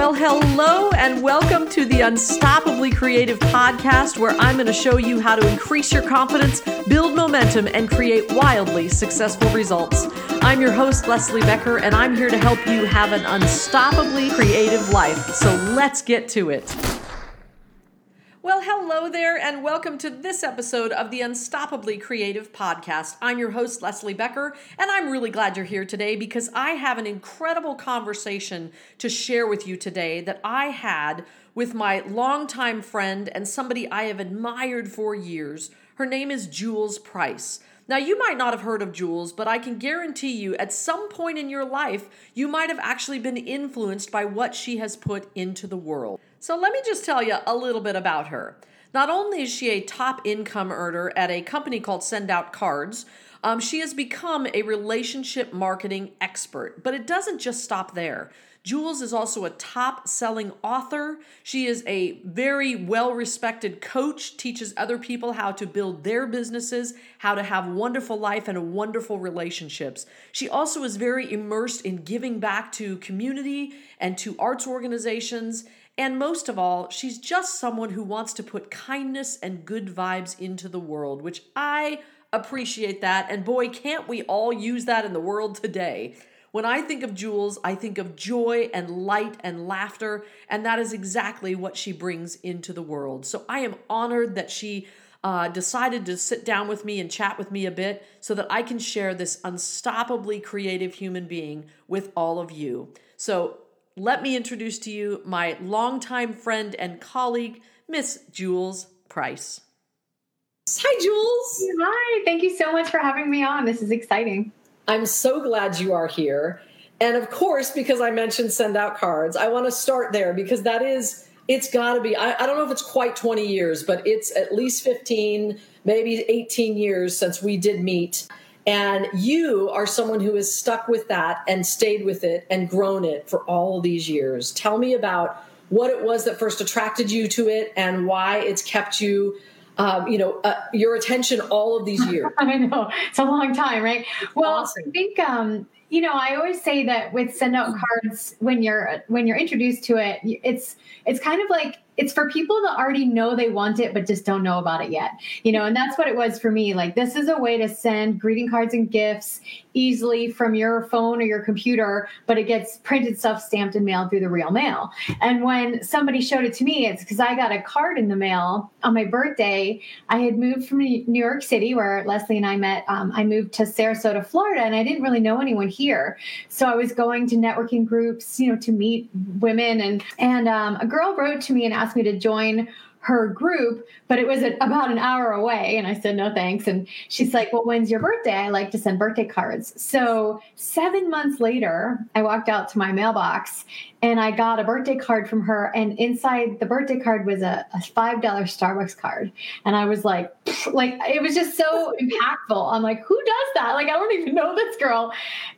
Well, hello and welcome to the Unstoppably Creative podcast, where I'm going to show you how to increase your confidence, build momentum, and create wildly successful results. I'm your host, Leslie Becker, and I'm here to help you have an unstoppably creative life. So let's get to it. There, and welcome to this episode of the Unstoppably Creative Podcast. I'm your host, Leslie Becker, and I'm really glad you're here today because I have an incredible conversation to share with you today that I had with my longtime friend and somebody I have admired for years. Her name is Jules Price. Now, you might not have heard of Jules, but I can guarantee you at some point in your life, you might have actually been influenced by what she has put into the world. So let me just tell you a little bit about her. Not only is she a top income earner at a company called Send Out Cards, um, she has become a relationship marketing expert. But it doesn't just stop there. Jules is also a top selling author. She is a very well respected coach, teaches other people how to build their businesses, how to have wonderful life and wonderful relationships. She also is very immersed in giving back to community and to arts organizations and most of all, she's just someone who wants to put kindness and good vibes into the world, which I appreciate that. And boy, can't we all use that in the world today. When I think of Jules, I think of joy and light and laughter, and that is exactly what she brings into the world. So I am honored that she uh, decided to sit down with me and chat with me a bit so that I can share this unstoppably creative human being with all of you. So let me introduce to you my longtime friend and colleague, Miss Jules Price. Hi, Jules. Hi, thank you so much for having me on. This is exciting. I'm so glad you are here. And of course, because I mentioned send out cards, I want to start there because that is, it's got to be, I, I don't know if it's quite 20 years, but it's at least 15, maybe 18 years since we did meet. And you are someone who has stuck with that and stayed with it and grown it for all these years. Tell me about what it was that first attracted you to it and why it's kept you um, you know, uh, your attention all of these years. I know it's a long time, right? Well, awesome. I think um, you know, I always say that with send out cards when you're when you're introduced to it, it's it's kind of like it's for people that already know they want it but just don't know about it yet you know and that's what it was for me like this is a way to send greeting cards and gifts easily from your phone or your computer but it gets printed stuff stamped and mailed through the real mail. And when somebody showed it to me it's because i got a card in the mail on my birthday. I had moved from new york city where leslie and i met um, i moved to sarasota florida and i didn't really know anyone here. So i was going to networking groups you know to meet women. And and um, a girl wrote to me and asked me to join her group, but it was about an hour away. And I said, no, thanks. And she's like, well, when's your birthday? I like to send birthday cards. So seven months later, I walked out to my mailbox and I got a birthday card from her. And inside the birthday card was a, a $5 Starbucks card. And I was like, like, it was just so impactful. I'm like, who does that? Like, I don't even know this girl.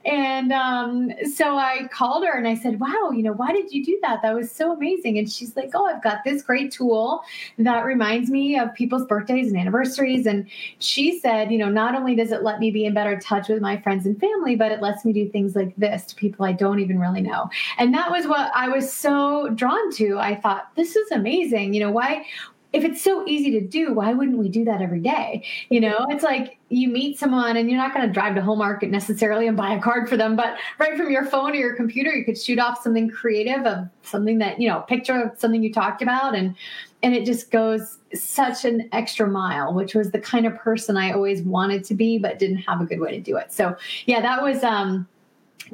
And um, so I called her and I said, wow, you know, why did you do that? That was so amazing. And she's like, oh, I've got this great tool that reminds me of people's birthdays and anniversaries. And she said, you know, not only does it let me be in better touch with my friends and family, but it lets me do things like this to people I don't even really know. And that was what I was so drawn to. I thought, this is amazing. You know, why? If it's so easy to do, why wouldn't we do that every day? You know, it's like you meet someone and you're not going to drive to Hallmark necessarily and buy a card for them, but right from your phone or your computer, you could shoot off something creative of something that, you know, picture of something you talked about and and it just goes such an extra mile which was the kind of person i always wanted to be but didn't have a good way to do it so yeah that was um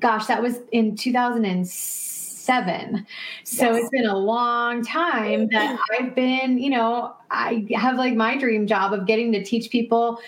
gosh that was in 2006 seven. So yes. it's been a long time that I've been, you know, I have like my dream job of getting to teach people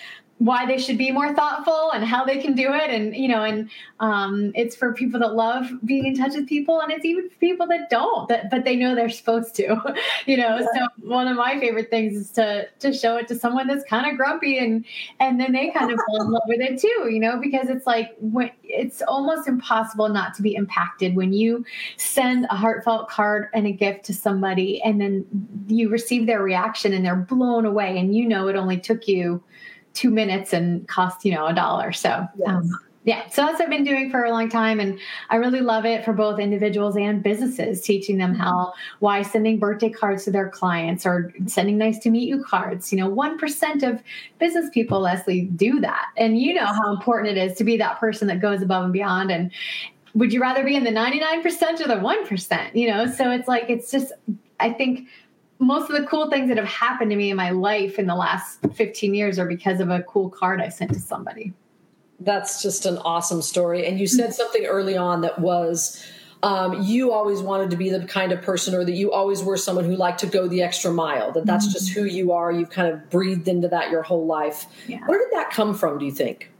why they should be more thoughtful and how they can do it. And you know and um, it's for people that love being in touch with people and it's even for people that don't that but they know they're supposed to you know? Yeah. so one of my favorite things is to to show it to someone that's kind of grumpy and and then they kind of fall in love with it too you know? Because it's like when it's almost impossible not to be impacted when you send a heartfelt card and a gift to somebody and then you receive their reaction and they're blown away and you know it only took you two minutes and cost you know a dollar. So yes. um, yeah so that's what i've been doing for a long time. And i really love it for both individuals and businesses teaching them how why sending birthday cards to their clients or sending nice to meet you cards. You know 1% of business people leslie do that. And you know how important it is to be that person that goes above and beyond. And would you rather be in the 99% or the 1% you know so it's like it's just i think most of the cool things that have happened to me in my life in the last 15 years are because of a cool card I sent to somebody that's just an awesome story. And you said something early on that was um, you always wanted to be the kind of person, or that you always were someone who liked to go the extra mile. That that's mm-hmm. just who you are. You've kind of breathed into that your whole life. Yeah. Where did that come from? Do you think?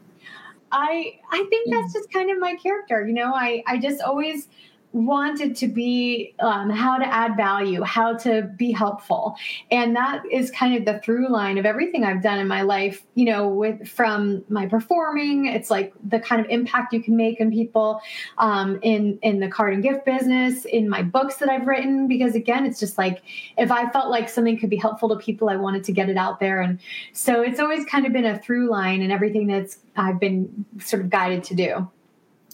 I I think that's just kind of my character. You know, I I just always wanted to be um, how to add value, how to be helpful, and that is kind of the through line of everything I've done in my life. You know, with from my performing, it's like the kind of impact you can make on people um, in in the card and gift business, in my books that I've written. Because again, it's just like if I felt like something could be helpful to people, I wanted to get it out there, and so it's always kind of been a through line in everything that's I've been sort of guided to do.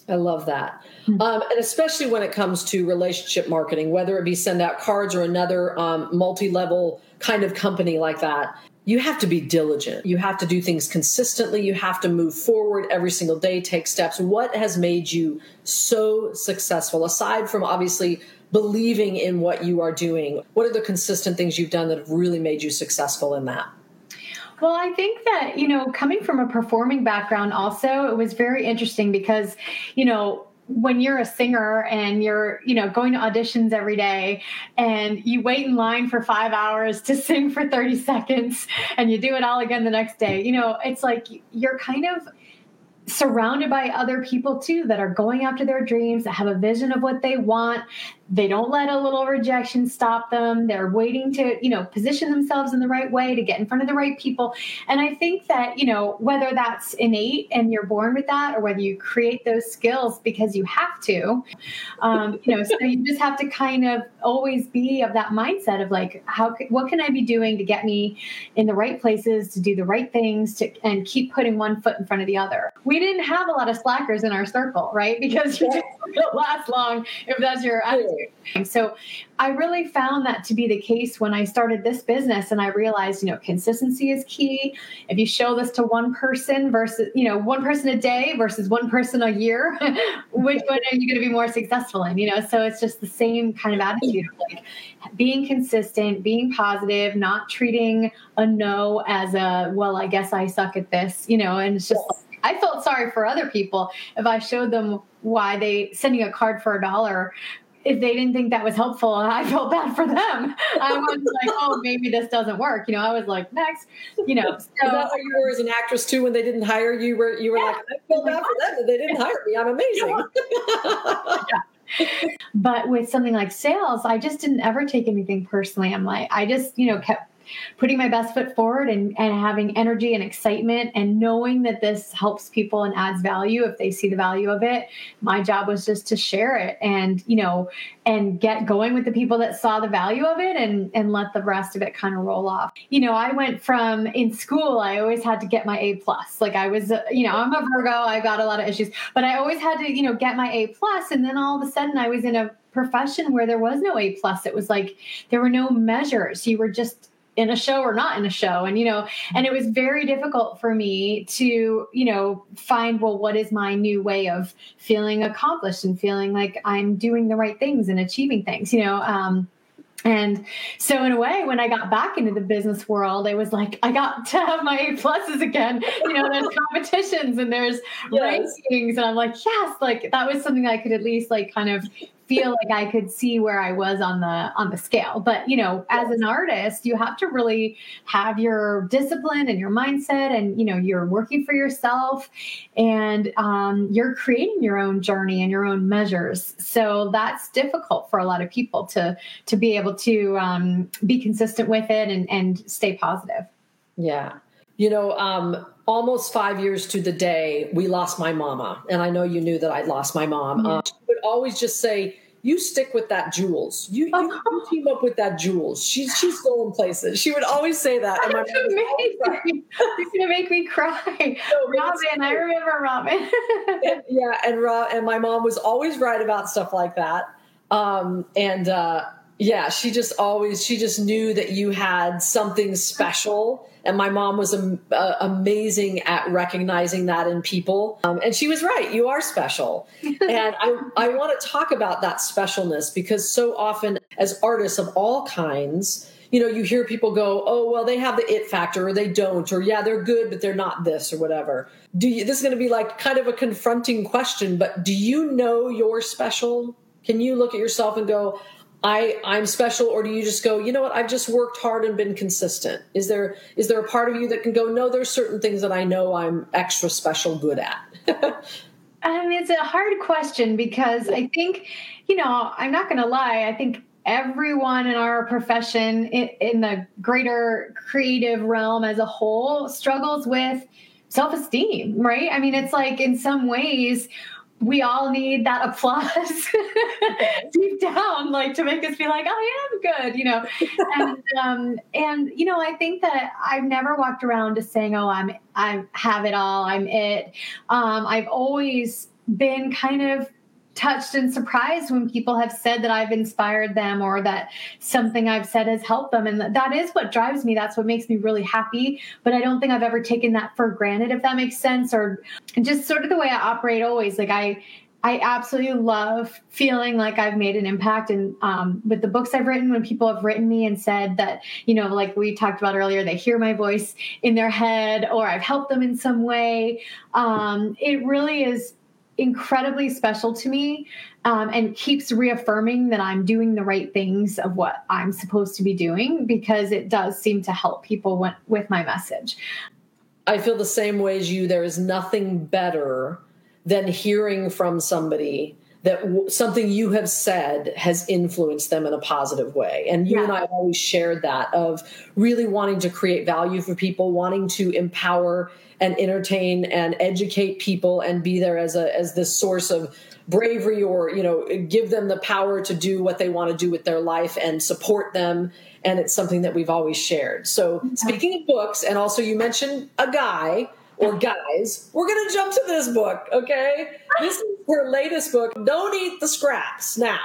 I love that. Hmm. Um, and especially when it comes to relationship marketing, whether it be send out cards or another um, multi level kind of company like that, you have to be diligent. You have to do things consistently. You have to move forward every single day, take steps. What has made you so successful, aside from obviously believing in what you are doing? What are the consistent things you've done that have really made you successful in that? Well, I think that, you know, coming from a performing background, also, it was very interesting because, you know, when you're a singer and you're you know going to auditions every day and you wait in line for five hours to sing for 30 seconds and you do it all again the next day you know it's like you're kind of surrounded by other people too that are going after their dreams that have a vision of what they want they don't let a little rejection stop them. They're waiting to you know position themselves in the right way to get in front of the right people. And i think that you know whether that's innate and you're born with that or whether you create those skills because you have to um, you know so you just have to kind of always be of that mindset of like how what can i be doing to get me in the right places to do the right things to and keep putting one foot in front of the other. We didn't have a lot of slackers in our circle right? Because you just don't last long if that's your attitude so I really found that to be the case when I started this business and I realized, you know, consistency is key. If you show this to one person versus, you know, one person a day versus one person a year, which one are you going to be more successful in? You know, so it's just the same kind of attitude like being consistent, being positive, not treating a no as a, well, I guess I suck at this, you know, and it's just I felt sorry for other people if I showed them why they sending a card for a dollar if they didn't think that was helpful, I felt bad for them. I was like, oh, maybe this doesn't work. You know, I was like, next, you know. So, you were as an actress too when they didn't hire you? Were you were yeah. like, I feel bad for them that they didn't hire me. I'm amazing. yeah. But with something like sales, I just didn't ever take anything personally. I'm like, I just, you know, kept putting my best foot forward and, and having energy and excitement and knowing that this helps people and adds value if they see the value of it. My job was just to share it and, you know, and get going with the people that saw the value of it and, and let the rest of it kind of roll off. You know, I went from in school, I always had to get my A plus. Like I was, uh, you know, I'm a Virgo, I got a lot of issues, but I always had to, you know, get my A plus. And then all of a sudden I was in a profession where there was no A plus. It was like there were no measures. You were just in a show or not in a show and you know and it was very difficult for me to you know find well what is my new way of feeling accomplished and feeling like i'm doing the right things and achieving things you know um and so in a way, when I got back into the business world, i was like I got to have my A pluses again. You know, there's competitions and there's yes. rankings, and I'm like, yes, like that was something I could at least like kind of feel like I could see where I was on the on the scale. But you know, as an artist, you have to really have your discipline and your mindset, and you know, you're working for yourself, and um, you're creating your own journey and your own measures. So that's difficult for a lot of people to to be able to um, be consistent with it and and stay positive. Yeah, you know. Um, almost five years to the day we lost my mama and i know you knew that i'd lost my mom uh, she would always just say you stick with that Jules. You, you, you team up with that Jules. She's she's going places. She would always say that. And my You're gonna make me cry. No, Robin, I remember Robin. and, yeah, and Rob and my mom was always right about stuff like that. Um, and uh, yeah, she just always she just knew that you had something special. And my mom was um, uh, amazing at recognizing that in people. Um, and she was right you are special. And i, I want to talk about that specialness because so often as artists of all kinds you know you hear people go oh well they have the it factor or they don't or yeah they're good but they're not this or whatever. Do you this is going to be like kind of a confronting question but do you know you're special? Can you look at yourself and go I I'm special or do you just go, you know what, I've just worked hard and been consistent? Is there is there a part of you that can go, no, there's certain things that I know I'm extra special good at? I mean, um, it's a hard question because I think, you know, I'm not going to lie. I think everyone in our profession, in, in the greater creative realm as a whole, struggles with self esteem, right? I mean, it's like in some ways, we all need that applause deep down, like to make us feel like I am good, you know. and um, and you know, I think that I've never walked around just saying, "Oh, I'm I have it all, I'm it." Um, I've always been kind of touched and surprised when people have said that I've inspired them or that something I've said has helped them. And that is what drives me. That's what makes me really happy. But I don't think I've ever taken that for granted, if that makes sense, or just sort of the way I operate always. Like I, I absolutely love feeling like I've made an impact. And um, with the books I've written, when people have written me and said that, you know, like we talked about earlier, they hear my voice in their head or I've helped them in some way, um, it really is incredibly special to me um, and keeps reaffirming that I'm doing the right things of what I'm supposed to be doing because it does seem to help people with my message. I feel the same way as you. There is nothing better than hearing from somebody that w- something you have said has influenced them in a positive way. And you yeah. and I always shared that of really wanting to create value for people, wanting to empower and entertain and educate people and be there as a as this source of bravery or you know give them the power to do what they want to do with their life and support them and it's something that we've always shared so speaking of books and also you mentioned a guy or guys we're going to jump to this book okay this is her latest book don't eat the scraps now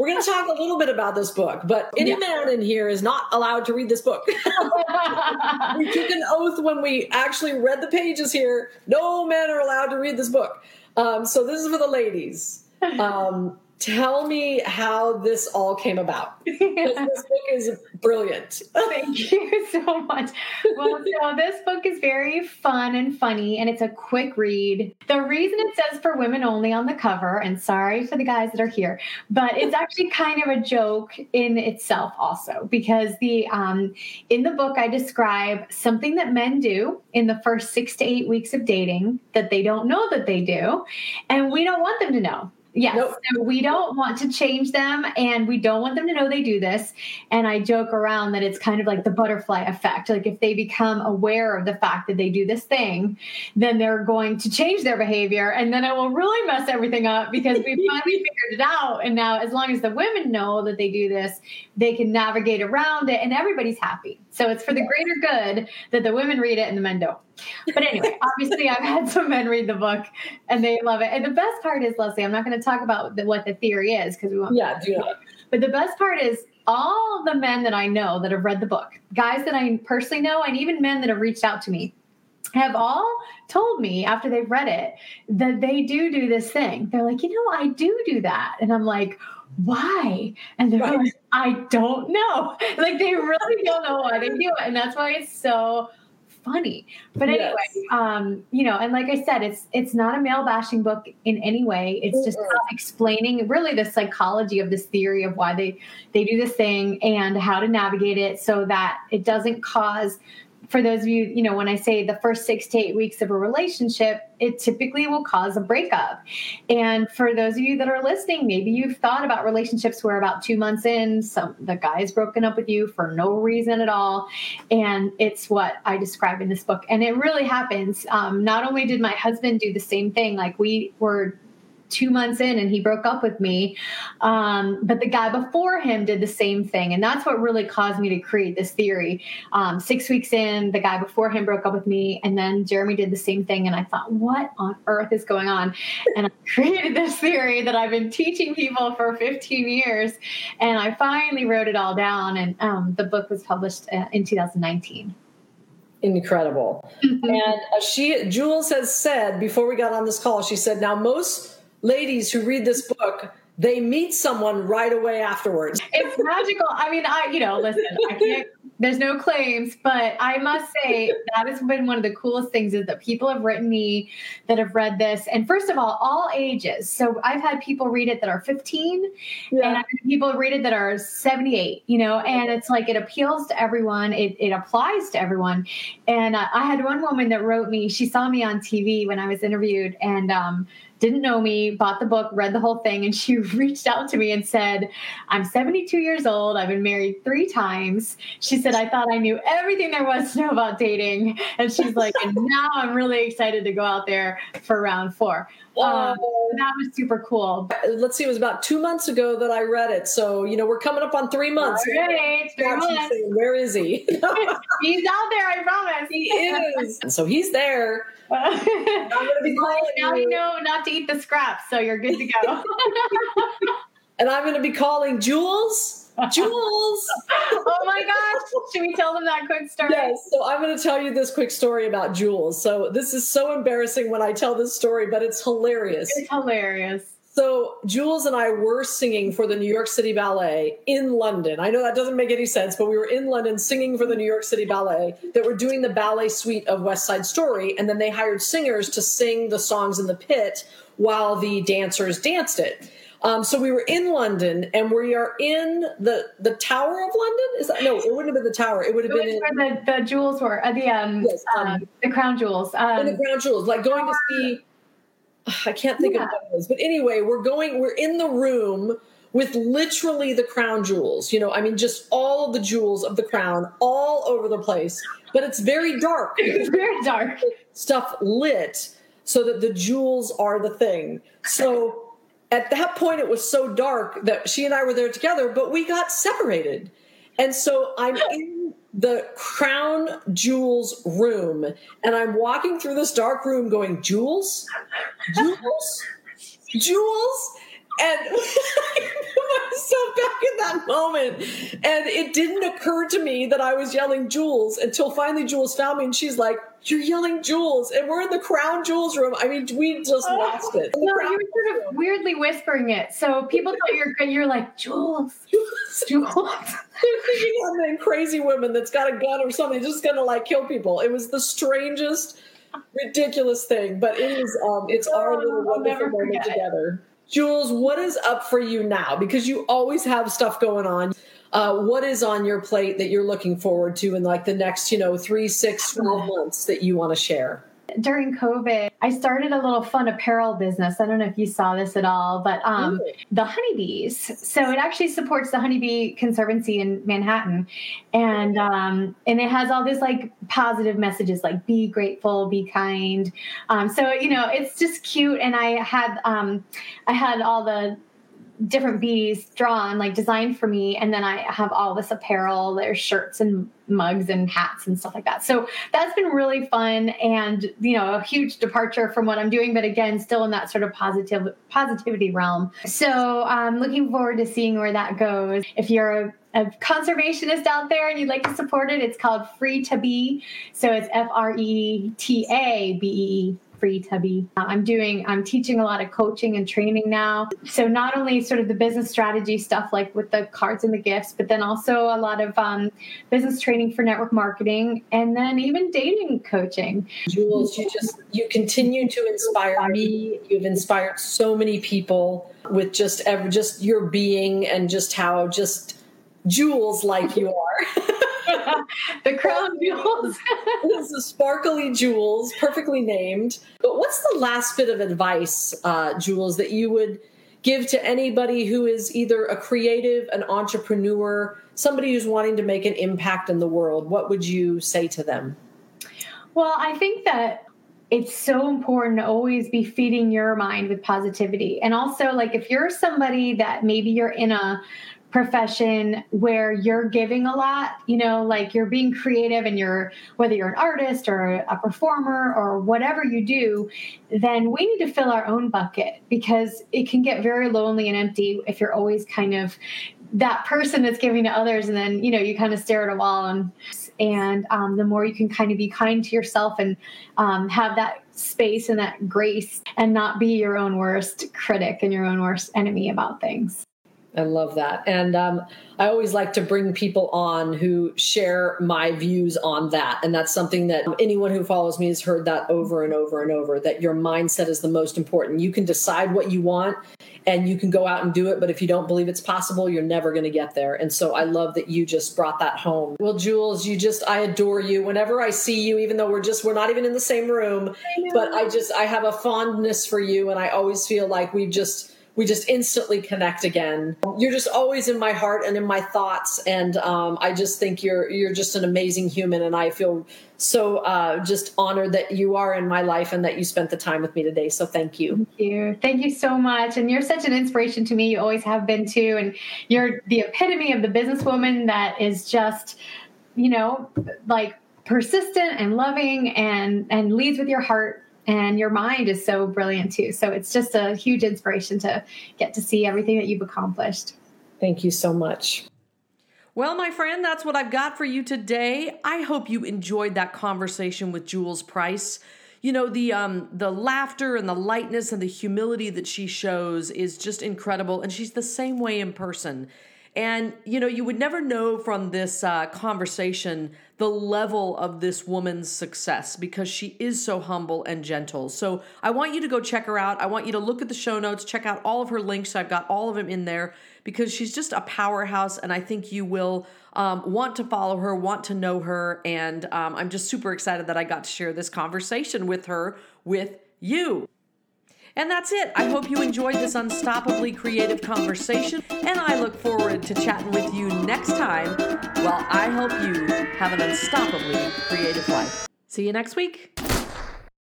we're going to talk a little bit about this book, but any yeah. man in here is not allowed to read this book. we took an oath when we actually read the pages here. No men are allowed to read this book. Um, so this is for the ladies. Um, tell me how this all came about. this book is brilliant. Thank you so much. Well, so this book is very fun and funny, and it's a quick read. The reason it says for women only on the cover, and sorry for the guys that are here, but it's actually kind of a joke in itself, also because the um, in the book I describe something that men do in the first six to eight weeks of dating that they don't know that they do, and we don't want them to know. Yes. Nope. So we don't want to change them and we don't want them to know they do this. And I joke around that it's kind of like the butterfly effect. Like if they become aware of the fact that they do this thing, then they're going to change their behavior and then it will really mess everything up because we finally figured it out. And now, as long as the women know that they do this, they can navigate around it and everybody's happy. So it's for the greater good that the women read it and the men don't. But anyway, obviously, I've had some men read the book and they love it. And the best part is, Leslie, I'm not going to talk about the, what the theory is because we want. Yeah, do not. But the best part is all the men that I know that have read the book, guys that I personally know, and even men that have reached out to me, have all told me after they've read it that they do do this thing. They're like, you know, I do do that. And I'm like, why? And they're right. like, I don't know. Like they really don't know why they do it. And that's why it's so funny. But anyway, yes. um, you know, and like I said, it's it's not a male bashing book in any way. It's just mm-hmm. explaining really the psychology of this theory of why they they do this thing and how to navigate it so that it doesn't cause for those of you, you know, when I say the first six to eight weeks of a relationship, it typically will cause a breakup. And for those of you that are listening, maybe you've thought about relationships where about two months in, some the guy's broken up with you for no reason at all. And it's what I describe in this book. And it really happens. Um, not only did my husband do the same thing, like we were two months in and he broke up with me. Um, but the guy before him did the same thing. And that's what really caused me to create this theory. Um, six weeks in, the guy before him broke up with me. And then Jeremy did the same thing. And I thought, what on earth is going on? And I created this theory that I've been teaching people for 15 years. And I finally wrote it all down. And um, the book was published uh, in 2019 incredible. Mm-hmm. And uh, she, Jules has said before we got on this call, she said, now most ladies who read this book they meet someone right away afterwards. It's magical. I mean, I you know, listen, I can't there's no claims, but I must say that has been one of the coolest things is that people have written me that have read this. And first of all, all ages. So I've had people read it that are 15 yeah. and I've had people read it that are 78, you know, and it's like it appeals to everyone. It, it applies to everyone. And uh, I had one woman that wrote me, she saw me on TV when I was interviewed and, um, didn't know me, bought the book, read the whole thing, and she reached out to me and said, I'm 72 years old. I've been married three times. She said, I thought I knew everything there was to know about dating. And she's like, and now I'm really excited to go out there for round four. Um, that was super cool. Let's see, it was about two months ago that I read it. So, you know, we're coming up on three months. All right, three months. Where is he? he's out there, I promise. He is. And so he's there. I'm gonna be calling now you know not to eat the scraps, so you're good to go. and I'm going to be calling Jules. Jules. oh my gosh. Should we tell them that quick story? Yes. So I'm going to tell you this quick story about Jules. So this is so embarrassing when I tell this story, but it's hilarious. It's hilarious. So Jules and I were singing for the New York City Ballet in London. I know that doesn't make any sense, but we were in London singing for the New York City Ballet that were doing the ballet suite of West Side Story, and then they hired singers to sing the songs in the pit while the dancers danced it. Um, so we were in London, and we are in the the Tower of London. Is that no? It wouldn't have been the Tower. It would have been in, where the, the jewels were. Uh, the um, yes, um, the crown jewels. Um, the crown jewels, like going to see I can't think yeah. of what it was. But anyway, we're going, we're in the room with literally the crown jewels. You know, I mean, just all of the jewels of the crown all over the place. But it's very dark. It's very dark. Stuff lit so that the jewels are the thing. So at that point, it was so dark that she and I were there together, but we got separated. And so I'm in the crown jewels room and I'm walking through this dark room going, Jewels? Jewels? Jewels? And I put myself back in that moment. And it didn't occur to me that I was yelling Jules until finally Jules found me and she's like, You're yelling Jules. And we're in the Crown Jewels room. I mean, we just oh, lost it. No, you were sort of weirdly whispering it. So people thought you're you're like, Jules. Jules. Jules. Thinking crazy woman that's got a gun or something just gonna like kill people. It was the strangest, ridiculous thing. But it is um it's our little wonderful moment together. Jules, what is up for you now? Because you always have stuff going on. Uh, what is on your plate that you're looking forward to in like the next, you know, three, six, 12 months that you want to share? During COVID, I started a little fun apparel business. I don't know if you saw this at all, but um, the honeybees. So it actually supports the Honeybee Conservancy in Manhattan, and um, and it has all these like positive messages like be grateful, be kind. Um, so you know, it's just cute. And I had um, I had all the different bees drawn, like designed for me. And then I have all this apparel, there's shirts and mugs and hats and stuff like that. So that's been really fun and, you know, a huge departure from what I'm doing, but again, still in that sort of positive positivity realm. So I'm looking forward to seeing where that goes. If you're a a conservationist out there and you'd like to support it, it's called FreeTaBee. So it's F R E T A B E FreeTaBee. Uh, I'm doing, I'm teaching a lot of coaching and training now. So not only sort of the business strategy stuff like with the cards and the gifts, but then also a lot of um, business training for network marketing and then even dating coaching. Jules, you just, you continue to inspire me. You've inspired so many people with just ever, just your being and just how just Jules like you are. the crown jewels. this is sparkly jewels, perfectly named. But what's the last bit of advice, uh, Jules, that you would give to anybody who is either a creative, an entrepreneur, somebody who's wanting to make an impact in the world? What would you say to them? Well, I think that it's so important to always be feeding your mind with positivity. And also, like, if you're somebody that maybe you're in a profession where you're giving a lot, you know, like you're being creative and you're, whether you're an artist or a performer or whatever you do, then we need to fill our own bucket because it can get very lonely and empty if you're always kind of that person that's giving to others and then you know you kind of stare at a wall and and um, the more you can kind of be kind to yourself and um, have that space and that grace and not be your own worst critic and your own worst enemy about things I love that. And um, I always like to bring people on who share my views on that. And that's something that anyone who follows me has heard that over and over and over that your mindset is the most important. You can decide what you want and you can go out and do it. But if you don't believe it's possible, you're never going to get there. And so I love that you just brought that home. Well, Jules, you just, I adore you. Whenever I see you, even though we're just, we're not even in the same room, I but I just, I have a fondness for you. And I always feel like we've just, we just instantly connect again. You're just always in my heart and in my thoughts, and um, I just think you're you're just an amazing human, and I feel so uh, just honored that you are in my life and that you spent the time with me today. So thank you. Thank you. Thank you so much. And you're such an inspiration to me. You always have been too, and you're the epitome of the businesswoman that is just, you know, like persistent and loving and and leads with your heart and your mind is so brilliant too. So it's just a huge inspiration to get to see everything that you've accomplished. Thank you so much. Well, my friend, that's what I've got for you today. I hope you enjoyed that conversation with Jules Price. You know, the um the laughter and the lightness and the humility that she shows is just incredible and she's the same way in person. And, you know, you would never know from this uh, conversation the level of this woman's success because she is so humble and gentle. So I want you to go check her out. I want you to look at the show notes, check out all of her links. I've got all of them in there because she's just a powerhouse. And I think you will um, want to follow her, want to know her. And um, I'm just super excited that I got to share this conversation with her with you. And that's it. I hope you enjoyed this unstoppably creative conversation, and I look forward to chatting with you next time while I help you have an unstoppably creative life. See you next week.